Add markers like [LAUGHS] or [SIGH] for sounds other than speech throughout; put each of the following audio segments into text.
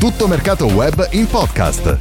Tutto Mercato Web in podcast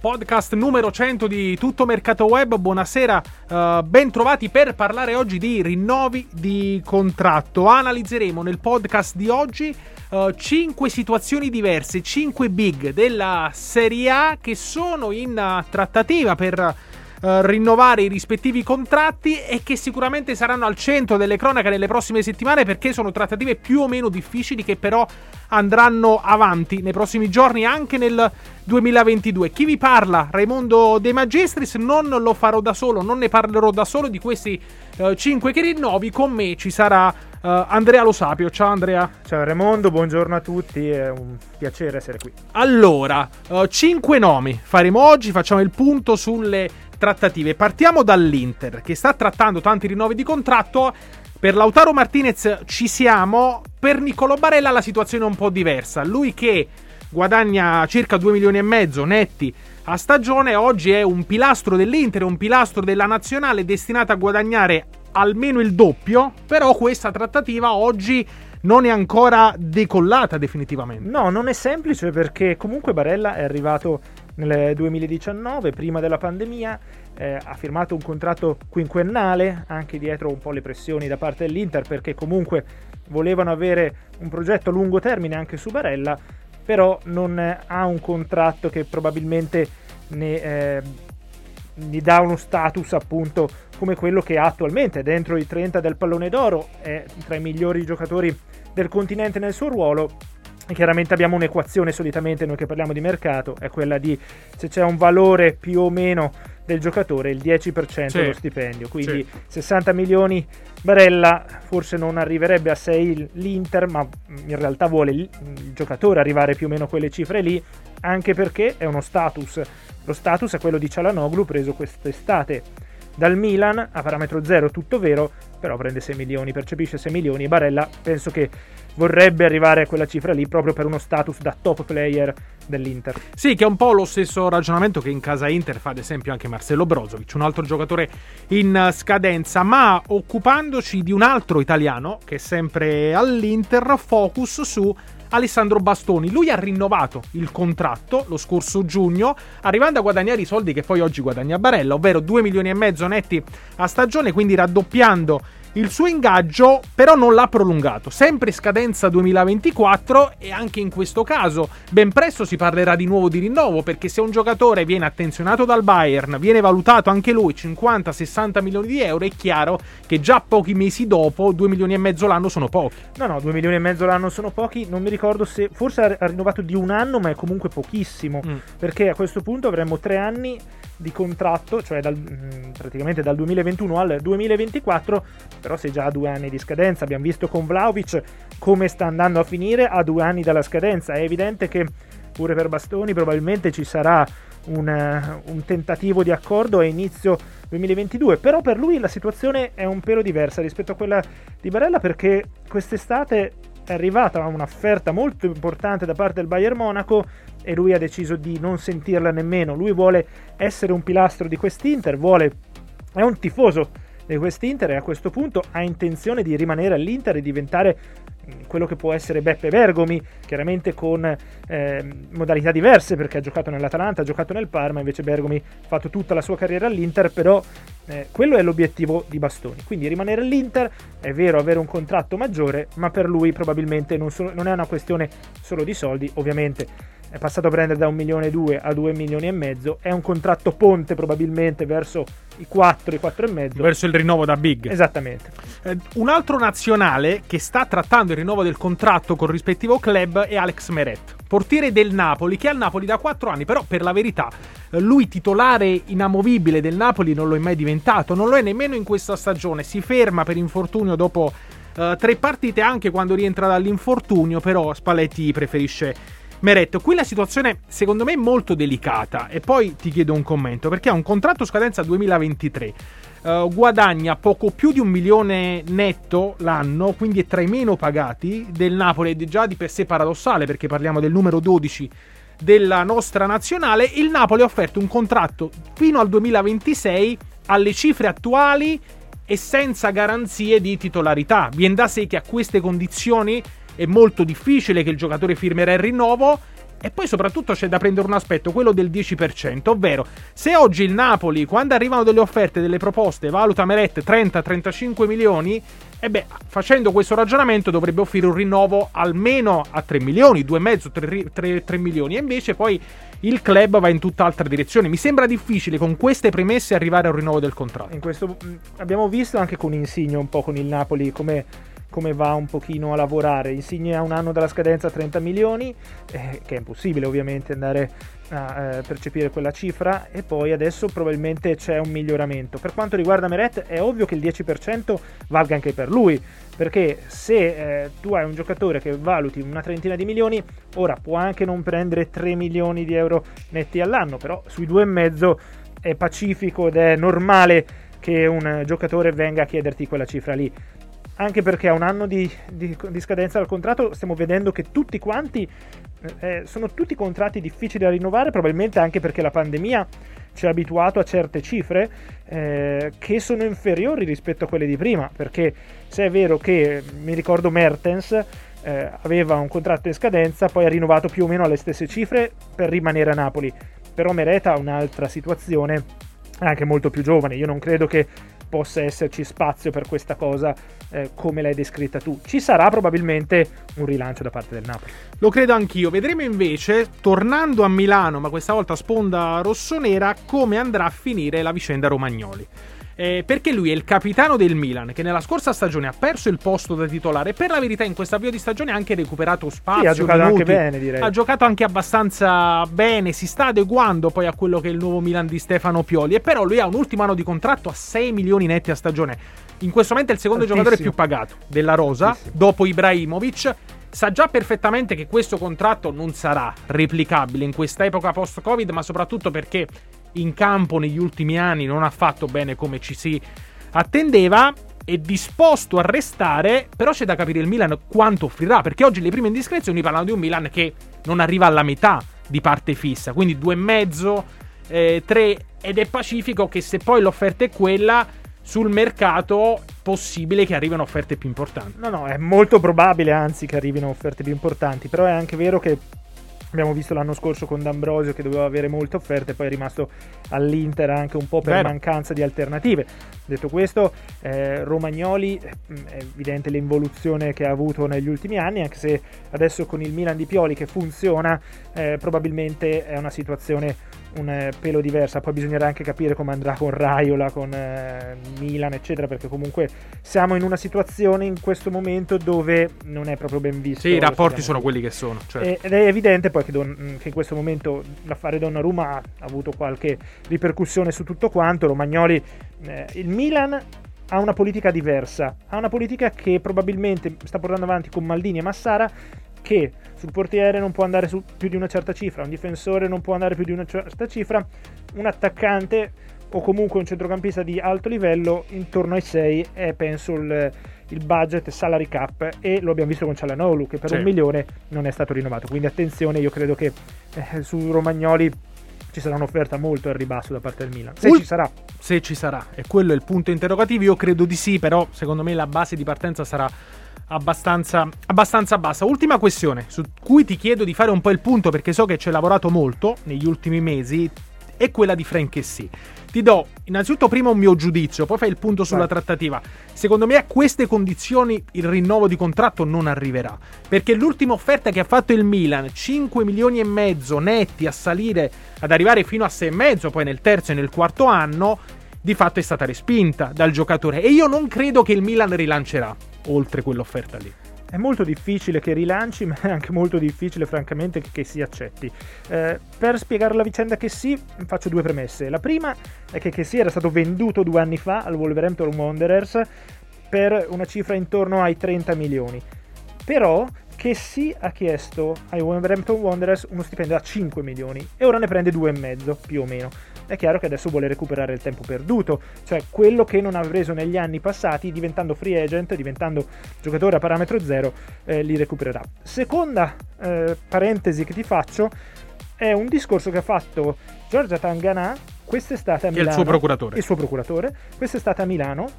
podcast numero 100 di Tutto Mercato Web. Buonasera, uh, ben trovati per parlare oggi di rinnovi di contratto. Analizzeremo nel podcast di oggi uh, 5 situazioni diverse, 5 big della Serie A che sono in uh, trattativa per Uh, rinnovare i rispettivi contratti e che sicuramente saranno al centro delle cronache nelle prossime settimane perché sono trattative più o meno difficili che però andranno avanti nei prossimi giorni anche nel 2022. Chi vi parla? Raimondo De Magistris, non lo farò da solo, non ne parlerò da solo di questi uh, 5 che rinnovi, con me ci sarà uh, Andrea Lo Sapio. Ciao Andrea. Ciao Raimondo, buongiorno a tutti, è un piacere essere qui. Allora, 5 uh, nomi faremo oggi, facciamo il punto sulle trattative. Partiamo dall'Inter che sta trattando tanti rinnovi di contratto. Per Lautaro Martinez ci siamo, per Nicolo Barella la situazione è un po' diversa. Lui che guadagna circa 2 milioni e mezzo netti a stagione, oggi è un pilastro dell'Inter, un pilastro della nazionale destinato a guadagnare almeno il doppio, però questa trattativa oggi non è ancora decollata definitivamente. No, non è semplice perché comunque Barella è arrivato nel 2019, prima della pandemia, eh, ha firmato un contratto quinquennale, anche dietro un po' le pressioni da parte dell'Inter, perché comunque volevano avere un progetto a lungo termine anche su Barella, però non ha un contratto che probabilmente ne, eh, gli dà uno status appunto come quello che ha attualmente, dentro i 30 del pallone d'oro, è tra i migliori giocatori del continente nel suo ruolo Chiaramente abbiamo un'equazione solitamente noi che parliamo di mercato, è quella di se c'è un valore più o meno del giocatore, il 10% sì. dello stipendio. Quindi sì. 60 milioni Barella forse non arriverebbe a 6 l'Inter, ma in realtà vuole il, il giocatore arrivare più o meno a quelle cifre lì, anche perché è uno status. Lo status è quello di Cialanoglu preso quest'estate dal Milan a parametro zero, tutto vero, però prende 6 milioni, percepisce 6 milioni e Barella penso che vorrebbe arrivare a quella cifra lì proprio per uno status da top player dell'Inter. Sì, che è un po' lo stesso ragionamento che in casa Inter fa ad esempio anche Marcelo Brozovic, un altro giocatore in scadenza, ma occupandoci di un altro italiano che è sempre all'Inter, focus su Alessandro Bastoni. Lui ha rinnovato il contratto lo scorso giugno, arrivando a guadagnare i soldi che poi oggi guadagna Barella, ovvero 2 milioni e mezzo netti a stagione, quindi raddoppiando il suo ingaggio però non l'ha prolungato, sempre scadenza 2024 e anche in questo caso ben presto si parlerà di nuovo di rinnovo perché se un giocatore viene attenzionato dal Bayern, viene valutato anche lui 50-60 milioni di euro, è chiaro che già pochi mesi dopo 2 milioni e mezzo l'anno sono pochi. No, no, 2 milioni e mezzo l'anno sono pochi, non mi ricordo se forse ha rinnovato di un anno ma è comunque pochissimo mm. perché a questo punto avremmo tre anni di contratto, cioè dal, mm, praticamente dal 2021 al 2024, però sei già a due anni di scadenza. Abbiamo visto con Vlaovic come sta andando a finire a due anni dalla scadenza. È evidente che pure per Bastoni probabilmente ci sarà un, uh, un, tentativo di accordo a inizio 2022, però per lui la situazione è un pelo diversa rispetto a quella di Barella perché quest'estate è arrivata un'offerta molto importante da parte del Bayern Monaco e lui ha deciso di non sentirla nemmeno. Lui vuole essere un pilastro di quest'Inter, vuole è un tifoso di quest'Inter e a questo punto ha intenzione di rimanere all'Inter e diventare quello che può essere Beppe Bergomi, chiaramente con eh, modalità diverse perché ha giocato nell'Atalanta, ha giocato nel Parma, invece Bergomi ha fatto tutta la sua carriera all'Inter, però eh, quello è l'obiettivo di Bastoni. Quindi rimanere all'Inter, è vero avere un contratto maggiore, ma per lui probabilmente non, so- non è una questione solo di soldi, ovviamente è passato a prendere da un milione e due a due milioni e mezzo, è un contratto ponte probabilmente verso i 4, i 4 e mezzo. Verso il rinnovo da Big. Esattamente. Eh, un altro nazionale che sta trattando il rinnovo del contratto col rispettivo club è Alex Meret, portiere del Napoli, che è al Napoli da 4 anni, però per la verità eh, lui titolare inamovibile del Napoli non lo è mai diventato, non lo è nemmeno in questa stagione, si ferma per infortunio dopo uh, tre partite anche quando rientra dall'infortunio, però Spalletti preferisce Meretto, qui la situazione secondo me è molto delicata e poi ti chiedo un commento perché ha un contratto scadenza 2023. Uh, eh, guadagna poco più di un milione netto l'anno, quindi è tra i meno pagati del Napoli ed è già di per sé paradossale perché parliamo del numero 12 della nostra nazionale. Il Napoli ha offerto un contratto fino al 2026 alle cifre attuali e senza garanzie di titolarità. Viene da sé che a queste condizioni è molto difficile che il giocatore firmerà il rinnovo E poi soprattutto c'è da prendere un aspetto, quello del 10%, ovvero se oggi il Napoli, quando arrivano delle offerte, delle proposte, valuta Meret 30-35 milioni, e beh, facendo questo ragionamento dovrebbe offrire un rinnovo almeno a 3 milioni, 2,5, 3, 3, 3 milioni, e invece poi il club va in tutt'altra direzione. Mi sembra difficile con queste premesse arrivare a un rinnovo del contratto. In questo, abbiamo visto anche con Insigne un po' con il Napoli come come va un pochino a lavorare. Insigne ha un anno dalla scadenza 30 milioni, eh, che è impossibile ovviamente andare a eh, percepire quella cifra e poi adesso probabilmente c'è un miglioramento. Per quanto riguarda Meret è ovvio che il 10% valga anche per lui, perché se eh, tu hai un giocatore che valuti una trentina di milioni, ora può anche non prendere 3 milioni di euro netti all'anno, però sui due e mezzo è pacifico ed è normale che un giocatore venga a chiederti quella cifra lì anche perché a un anno di, di, di, scadenza del contratto stiamo vedendo che tutti quanti eh, sono tutti contratti difficili da rinnovare, probabilmente anche perché la pandemia ci ha abituato a certe cifre eh, che sono inferiori rispetto a quelle di prima, perché se è vero che mi ricordo Mertens eh, aveva un contratto in scadenza, poi ha rinnovato più o meno alle stesse cifre per rimanere a Napoli, però Mereta ha un'altra situazione anche molto più giovane, io non credo che possa esserci spazio per questa cosa eh, come l'hai descritta tu. Ci sarà probabilmente un rilancio da parte del Napoli. Lo credo anch'io. Vedremo invece, tornando a Milano, ma questa volta sponda rossonera, come andrà a finire la vicenda Romagnoli eh, perché lui è il capitano del Milan che nella scorsa stagione ha perso il posto da titolare. Per la verità in questo avvio di stagione ha anche recuperato spazio sì, ha giocato minuti, anche bene direi. Ha giocato anche abbastanza bene si sta adeguando poi a quello che è il nuovo Milan di Stefano Pioli. E però lui ha un ultimo anno di contratto a 6 milioni netti a stagione. In questo momento è il secondo Altissimo. giocatore più pagato della Rosa Altissimo. dopo Ibrahimovic. Sa già perfettamente che questo contratto non sarà replicabile in questa epoca post-Covid, ma soprattutto perché in campo negli ultimi anni non ha fatto bene come ci si attendeva. È disposto a restare, però c'è da capire il Milan quanto offrirà, perché oggi le prime indiscrezioni parlano di un Milan che non arriva alla metà di parte fissa, quindi due e mezzo, eh, tre, ed è pacifico che se poi l'offerta è quella, sul mercato possibile che arrivino offerte più importanti. No, no, è molto probabile anzi che arrivino offerte più importanti, però è anche vero che Abbiamo visto l'anno scorso con D'Ambrosio che doveva avere molte offerte, poi è rimasto all'Inter anche un po' per Vero. mancanza di alternative. Detto questo, eh, Romagnoli mm, è evidente l'involuzione che ha avuto negli ultimi anni, anche se adesso con il Milan di Pioli che funziona, eh, probabilmente è una situazione un eh, pelo diversa. Poi bisognerà anche capire come andrà con Raiola, con eh, Milan, eccetera, perché comunque siamo in una situazione in questo momento dove non è proprio ben visto. Sì, i rapporti sono quelli che sono. Certo. Ed è evidente poi che, Don, che, in questo momento l'affare Donnarumma ha avuto qualche ripercussione su tutto quanto. Romagnoli, eh, il Milan ha una politica diversa, ha una politica che probabilmente sta portando avanti con Maldini e Massara che sul portiere non può andare su più di una certa cifra, un difensore non può andare più di una certa cifra, un attaccante o comunque un centrocampista di alto livello intorno ai 6 è penso il, il budget salary cap e lo abbiamo visto con Cialanolu che per sì. un milione non è stato rinnovato quindi attenzione io credo che eh, su Romagnoli ci sarà un'offerta molto al ribasso da parte del Milan. Se Ul- ci sarà. Se ci sarà, e quello è il punto interrogativo. Io credo di sì, però secondo me la base di partenza sarà abbastanza, abbastanza bassa. Ultima questione su cui ti chiedo di fare un po' il punto perché so che ci hai lavorato molto negli ultimi mesi è quella di Frank Sì. Ti do innanzitutto prima un mio giudizio, poi fai il punto sulla trattativa. Secondo me a queste condizioni il rinnovo di contratto non arriverà, perché l'ultima offerta che ha fatto il Milan, 5 milioni e mezzo netti a salire ad arrivare fino a 6,5 poi nel terzo e nel quarto anno, di fatto è stata respinta dal giocatore e io non credo che il Milan rilancerà oltre quell'offerta lì. È molto difficile che rilanci, [LAUGHS] ma è anche molto difficile, francamente, che, si accetti. Eh, per spiegare la vicenda che sì, faccio due premesse. La prima è che che sì era stato venduto due anni fa al Wolverhampton Wanderers per una cifra intorno ai 30 milioni. Però che sì ha chiesto ai Wolverhampton Wanderers uno stipendio a 5 milioni e ora ne prende 2,5 più o meno è chiaro che adesso vuole recuperare il tempo perduto, cioè quello che non ha preso negli anni passati, diventando free agent, diventando giocatore a parametro zero, eh, li recupererà. Seconda eh, parentesi che ti faccio è un discorso che ha fatto Giorgia Tanganà quest'estate a Milano. Che è il suo procuratore. Il suo procuratore. Quest'estate a Milano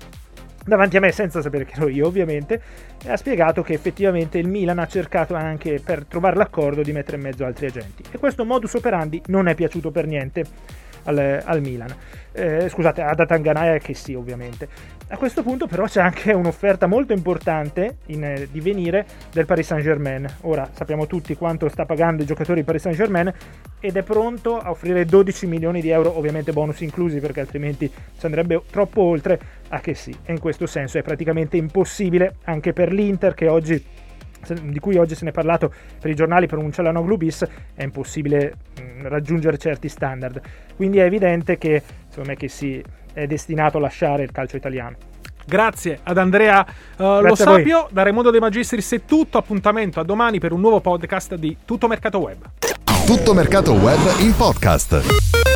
davanti a me senza sapere che ero io ovviamente ha spiegato che effettivamente il Milan ha cercato anche per trovare l'accordo di mettere in mezzo altri agenti. E questo modus operandi non è piaciuto per niente al, al Milan. Eh, scusate ad Atanganaia che sì ovviamente. A questo punto però c'è anche un'offerta molto importante in eh, divenire del Paris Saint Germain ora sappiamo tutti quanto sta pagando i giocatori di Paris Saint Germain ed è pronto a offrire 12 milioni di euro ovviamente bonus inclusi perché altrimenti ci andrebbe troppo oltre a che sì e in questo senso è praticamente impossibile anche per l'Inter che oggi di cui oggi se ne è parlato per i giornali per un Cialanoglu bis è impossibile mh, raggiungere certi standard quindi è evidente che secondo me che si è destinato a lasciare il calcio italiano Grazie ad Andrea uh, Lo Sapio, da Raimondo De Magistris è tutto. Appuntamento a domani per un nuovo podcast di Tutto Mercato Web. Tutto Mercato Web in podcast.